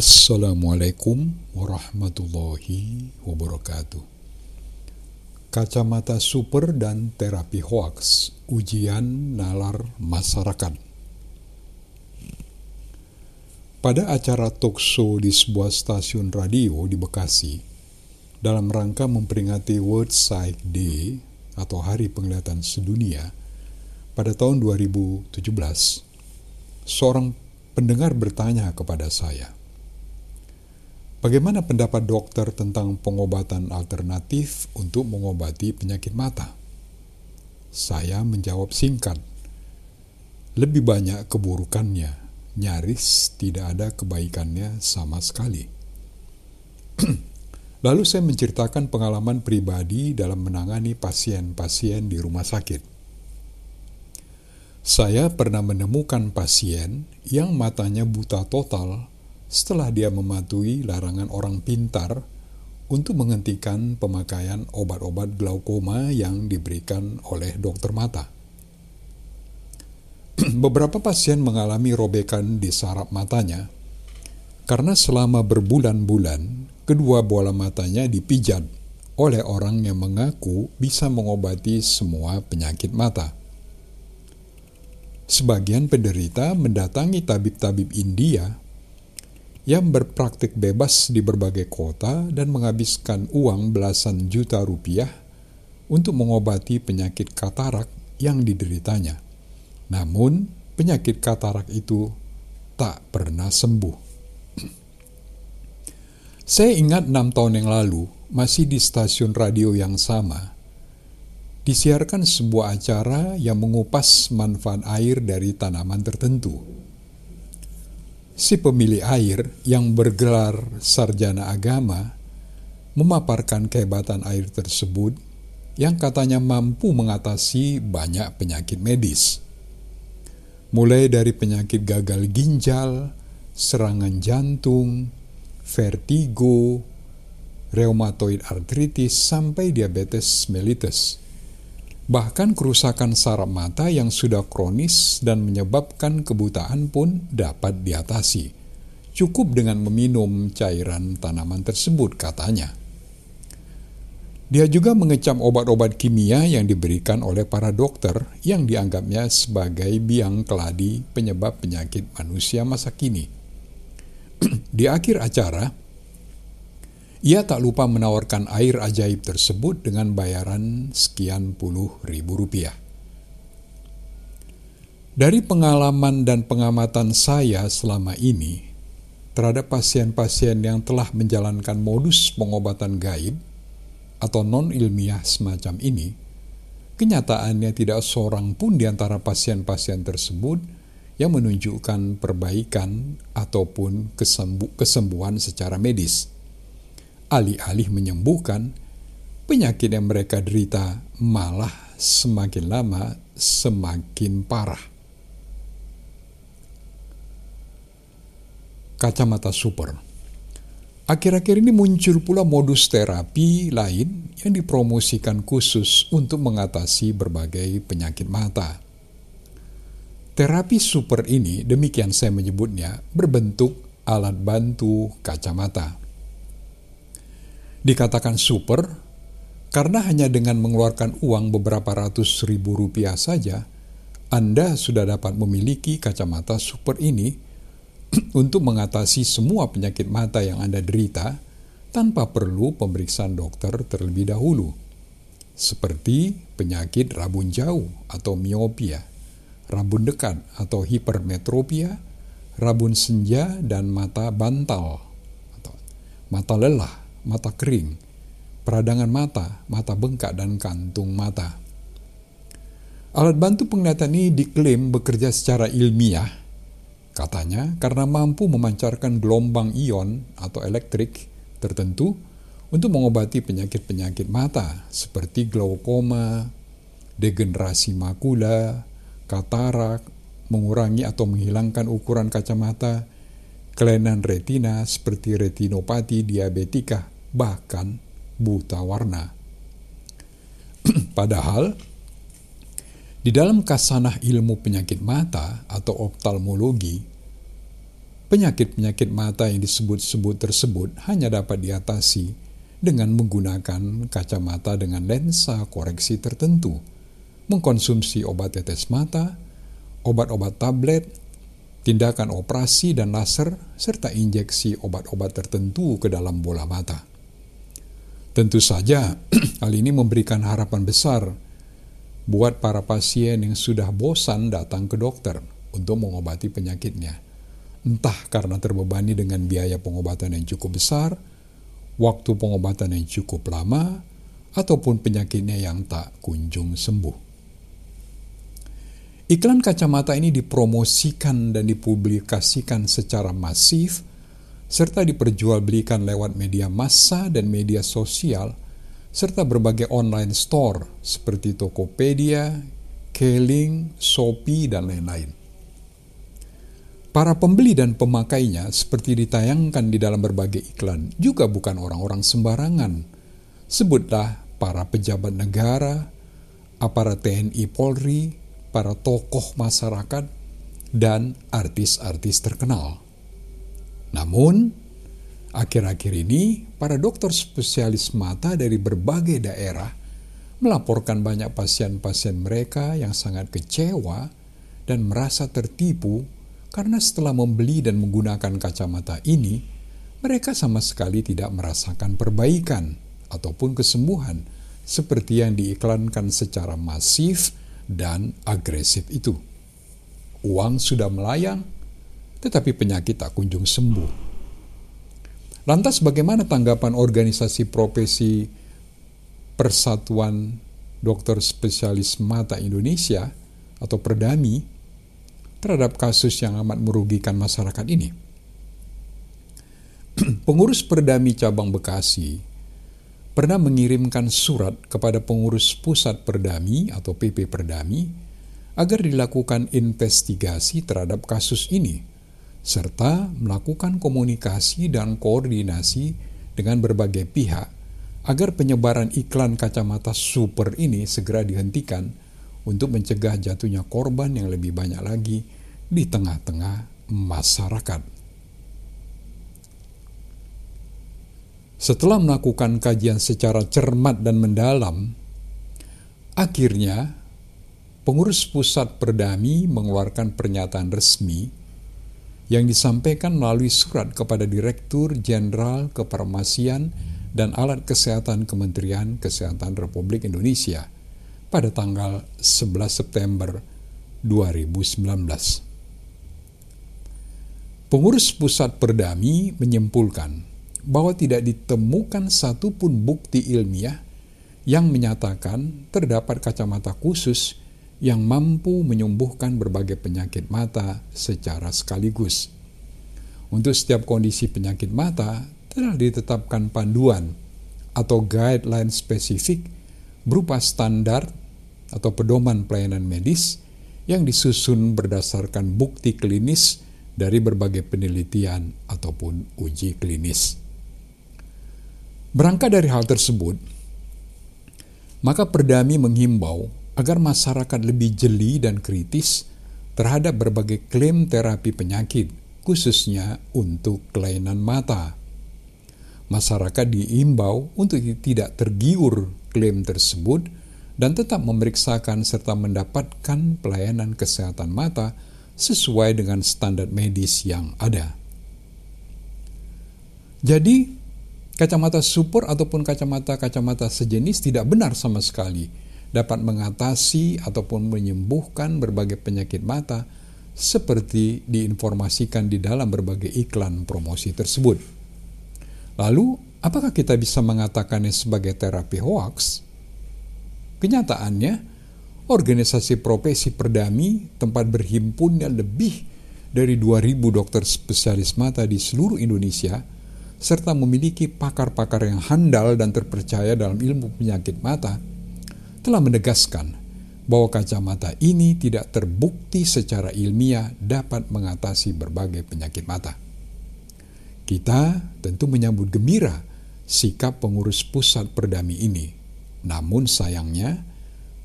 Assalamualaikum warahmatullahi wabarakatuh. Kacamata super dan terapi hoaks, ujian nalar masyarakat. Pada acara talk show di sebuah stasiun radio di Bekasi, dalam rangka memperingati World Sight Day atau Hari Penglihatan Sedunia pada tahun 2017, seorang pendengar bertanya kepada saya, Bagaimana pendapat dokter tentang pengobatan alternatif untuk mengobati penyakit mata? Saya menjawab singkat, lebih banyak keburukannya, nyaris tidak ada kebaikannya sama sekali. Lalu saya menceritakan pengalaman pribadi dalam menangani pasien-pasien di rumah sakit. Saya pernah menemukan pasien yang matanya buta total setelah dia mematuhi larangan orang pintar untuk menghentikan pemakaian obat-obat glaukoma yang diberikan oleh dokter mata. Beberapa pasien mengalami robekan di saraf matanya karena selama berbulan-bulan kedua bola matanya dipijat oleh orang yang mengaku bisa mengobati semua penyakit mata. Sebagian penderita mendatangi tabib-tabib India yang berpraktik bebas di berbagai kota dan menghabiskan uang belasan juta rupiah untuk mengobati penyakit katarak yang dideritanya. Namun, penyakit katarak itu tak pernah sembuh. Saya ingat enam tahun yang lalu, masih di stasiun radio yang sama, disiarkan sebuah acara yang mengupas manfaat air dari tanaman tertentu si pemilik air yang bergelar sarjana agama memaparkan kehebatan air tersebut yang katanya mampu mengatasi banyak penyakit medis. Mulai dari penyakit gagal ginjal, serangan jantung, vertigo, rheumatoid arthritis, sampai diabetes mellitus Bahkan kerusakan saraf mata yang sudah kronis dan menyebabkan kebutaan pun dapat diatasi. Cukup dengan meminum cairan tanaman tersebut, katanya. Dia juga mengecam obat-obat kimia yang diberikan oleh para dokter yang dianggapnya sebagai biang keladi penyebab penyakit manusia masa kini. Di akhir acara, ia tak lupa menawarkan air ajaib tersebut dengan bayaran sekian puluh ribu rupiah. Dari pengalaman dan pengamatan saya selama ini terhadap pasien-pasien yang telah menjalankan modus pengobatan gaib atau non-ilmiah semacam ini, kenyataannya tidak seorang pun di antara pasien-pasien tersebut yang menunjukkan perbaikan ataupun kesembuhan secara medis alih-alih menyembuhkan, penyakit yang mereka derita malah semakin lama semakin parah. Kacamata super. Akhir-akhir ini muncul pula modus terapi lain yang dipromosikan khusus untuk mengatasi berbagai penyakit mata. Terapi super ini, demikian saya menyebutnya, berbentuk alat bantu kacamata. Dikatakan super karena hanya dengan mengeluarkan uang beberapa ratus ribu rupiah saja, Anda sudah dapat memiliki kacamata super ini untuk mengatasi semua penyakit mata yang Anda derita tanpa perlu pemeriksaan dokter terlebih dahulu, seperti penyakit rabun jauh atau miopia, rabun dekat atau hipermetropia, rabun senja, dan mata bantal atau mata lelah mata kering, peradangan mata, mata bengkak, dan kantung mata. Alat bantu penglihatan ini diklaim bekerja secara ilmiah, katanya karena mampu memancarkan gelombang ion atau elektrik tertentu untuk mengobati penyakit-penyakit mata seperti glaukoma, degenerasi makula, katarak, mengurangi atau menghilangkan ukuran kacamata, kelainan retina seperti retinopati diabetika, bahkan buta warna. Padahal, di dalam kasanah ilmu penyakit mata atau oftalmologi, penyakit-penyakit mata yang disebut-sebut tersebut hanya dapat diatasi dengan menggunakan kacamata dengan lensa koreksi tertentu, mengkonsumsi obat tetes mata, obat-obat tablet, tindakan operasi dan laser, serta injeksi obat-obat tertentu ke dalam bola mata. Tentu saja, hal ini memberikan harapan besar buat para pasien yang sudah bosan datang ke dokter untuk mengobati penyakitnya. Entah karena terbebani dengan biaya pengobatan yang cukup besar, waktu pengobatan yang cukup lama, ataupun penyakitnya yang tak kunjung sembuh. Iklan kacamata ini dipromosikan dan dipublikasikan secara masif serta diperjualbelikan lewat media massa dan media sosial, serta berbagai online store seperti Tokopedia, Keling, Shopee, dan lain-lain. Para pembeli dan pemakainya seperti ditayangkan di dalam berbagai iklan juga bukan orang-orang sembarangan. Sebutlah para pejabat negara, aparat TNI Polri, para tokoh masyarakat, dan artis-artis terkenal. Namun, akhir-akhir ini para dokter spesialis mata dari berbagai daerah melaporkan banyak pasien-pasien mereka yang sangat kecewa dan merasa tertipu karena setelah membeli dan menggunakan kacamata ini, mereka sama sekali tidak merasakan perbaikan ataupun kesembuhan seperti yang diiklankan secara masif dan agresif itu. Uang sudah melayang, tetapi penyakit tak kunjung sembuh. Lantas bagaimana tanggapan organisasi profesi Persatuan Dokter Spesialis Mata Indonesia atau Perdami terhadap kasus yang amat merugikan masyarakat ini? Pengurus Perdami Cabang Bekasi pernah mengirimkan surat kepada pengurus Pusat Perdami atau PP Perdami agar dilakukan investigasi terhadap kasus ini serta melakukan komunikasi dan koordinasi dengan berbagai pihak agar penyebaran iklan kacamata super ini segera dihentikan untuk mencegah jatuhnya korban yang lebih banyak lagi di tengah-tengah masyarakat. Setelah melakukan kajian secara cermat dan mendalam, akhirnya pengurus pusat Perdami mengeluarkan pernyataan resmi yang disampaikan melalui surat kepada Direktur Jenderal Kefarmasian dan Alat Kesehatan Kementerian Kesehatan Republik Indonesia pada tanggal 11 September 2019. Pengurus Pusat Perdami menyimpulkan bahwa tidak ditemukan satupun bukti ilmiah yang menyatakan terdapat kacamata khusus yang mampu menyembuhkan berbagai penyakit mata secara sekaligus. Untuk setiap kondisi penyakit mata, telah ditetapkan panduan atau guideline spesifik berupa standar atau pedoman pelayanan medis yang disusun berdasarkan bukti klinis dari berbagai penelitian ataupun uji klinis. Berangkat dari hal tersebut, maka Perdami menghimbau agar masyarakat lebih jeli dan kritis terhadap berbagai klaim terapi penyakit, khususnya untuk kelainan mata. Masyarakat diimbau untuk tidak tergiur klaim tersebut dan tetap memeriksakan serta mendapatkan pelayanan kesehatan mata sesuai dengan standar medis yang ada. Jadi, kacamata super ataupun kacamata-kacamata sejenis tidak benar sama sekali dapat mengatasi ataupun menyembuhkan berbagai penyakit mata seperti diinformasikan di dalam berbagai iklan promosi tersebut. Lalu, apakah kita bisa mengatakannya sebagai terapi hoaks? Kenyataannya, organisasi profesi perdami tempat berhimpunnya lebih dari 2000 dokter spesialis mata di seluruh Indonesia serta memiliki pakar-pakar yang handal dan terpercaya dalam ilmu penyakit mata telah menegaskan bahwa kacamata ini tidak terbukti secara ilmiah dapat mengatasi berbagai penyakit mata. Kita tentu menyambut gembira sikap pengurus pusat Perdami ini. Namun sayangnya,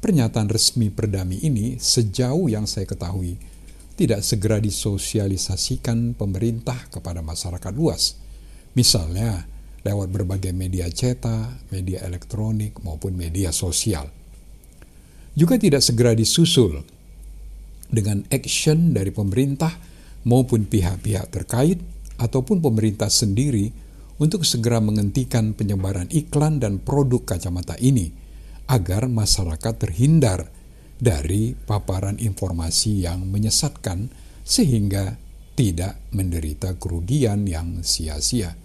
pernyataan resmi Perdami ini sejauh yang saya ketahui tidak segera disosialisasikan pemerintah kepada masyarakat luas. Misalnya, lewat berbagai media cetak, media elektronik, maupun media sosial. Juga tidak segera disusul dengan action dari pemerintah maupun pihak-pihak terkait ataupun pemerintah sendiri untuk segera menghentikan penyebaran iklan dan produk kacamata ini agar masyarakat terhindar dari paparan informasi yang menyesatkan sehingga tidak menderita kerugian yang sia-sia.